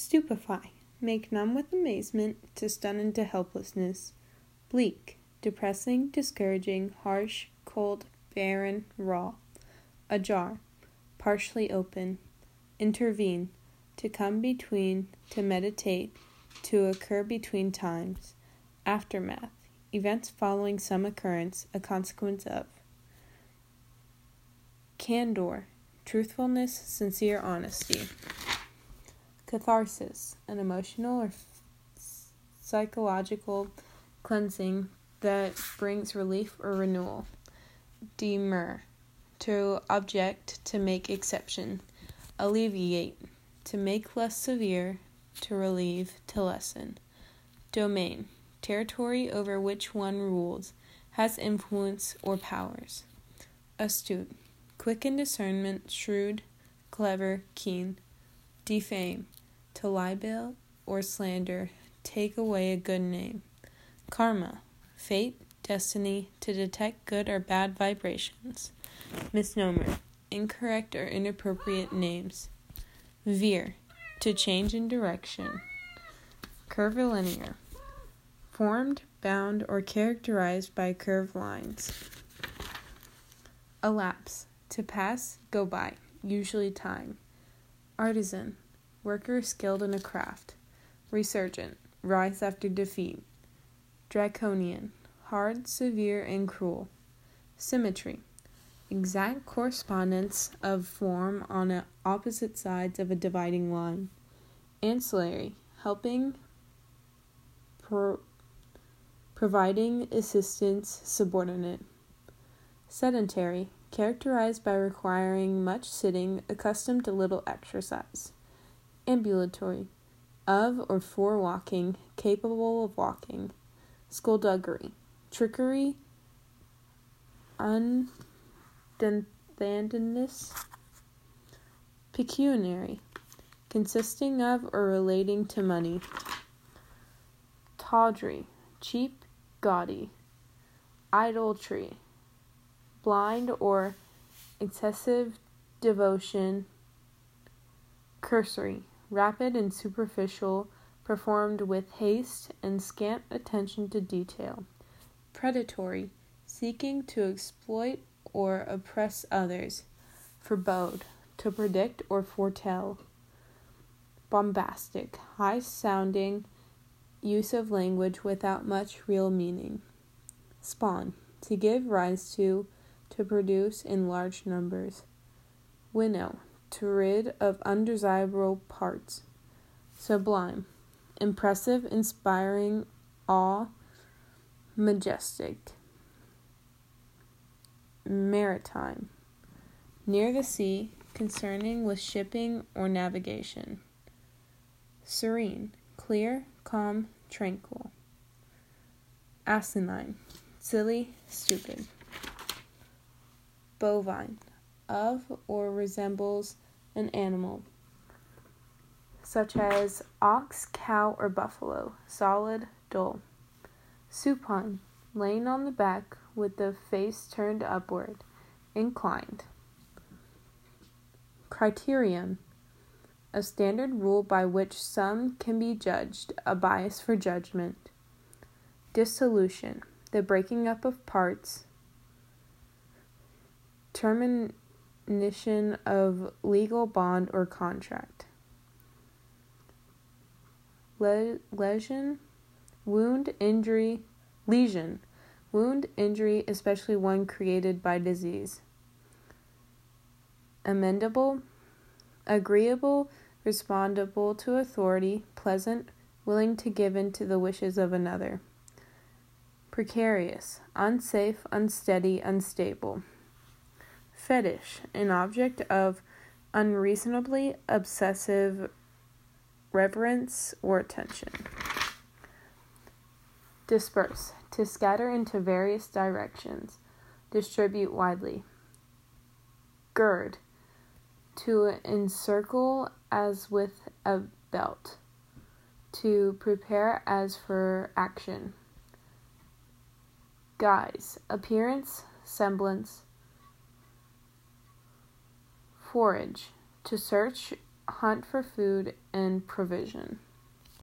Stupefy, make numb with amazement, to stun into helplessness. Bleak, depressing, discouraging, harsh, cold, barren, raw. Ajar, partially open. Intervene, to come between, to meditate, to occur between times. Aftermath, events following some occurrence, a consequence of. Candor, truthfulness, sincere honesty. Catharsis, an emotional or psychological cleansing that brings relief or renewal. Demur, to object, to make exception. Alleviate, to make less severe, to relieve, to lessen. Domain, territory over which one rules, has influence or powers. Astute, quick in discernment, shrewd, clever, keen. Defame, to libel or slander, take away a good name. Karma, fate, destiny, to detect good or bad vibrations. Misnomer, incorrect or inappropriate names. Veer, to change in direction. Curvilinear, formed, bound, or characterized by curved lines. Elapse, to pass, go by, usually time. Artisan, worker skilled in a craft. Resurgent, rise after defeat. Draconian, hard, severe, and cruel. Symmetry, exact correspondence of form on opposite sides of a dividing line. Ancillary, helping, pro- providing assistance, subordinate. Sedentary, characterized by requiring much sitting, accustomed to little exercise. Ambulatory, of or for walking, capable of walking. Skullduggery, trickery, undentedness. Pecuniary, consisting of or relating to money. Tawdry, cheap, gaudy. Idolatry, blind or excessive devotion. Cursory, rapid and superficial, performed with haste and scant attention to detail. Predatory, seeking to exploit or oppress others. Forebode, to predict or foretell. Bombastic, high sounding use of language without much real meaning. Spawn, to give rise to, to produce in large numbers. Winnow, to rid of undesirable parts. Sublime, impressive, inspiring, awe, majestic. Maritime, near the sea, concerning with shipping or navigation. Serene, clear, calm, tranquil. Asinine, silly, stupid. Bovine, of or resembles an animal, such as ox, cow, or buffalo, solid, dull. Supine, laying on the back with the face turned upward, inclined. Criterion, a standard rule by which some can be judged, a bias for judgment. Dissolution, the breaking up of parts. Termination of legal bond or contract. Le- lesion, wound, injury, lesion, wound, injury, especially one created by disease. Amendable, agreeable, respondable to authority, pleasant, willing to give in to the wishes of another. Precarious, unsafe, unsteady, unstable. Fetish, an object of unreasonably obsessive reverence or attention. Disperse, to scatter into various directions, distribute widely. Gird, to encircle as with a belt, to prepare as for action. Guise, appearance, semblance. Forage, to search hunt for food and provision.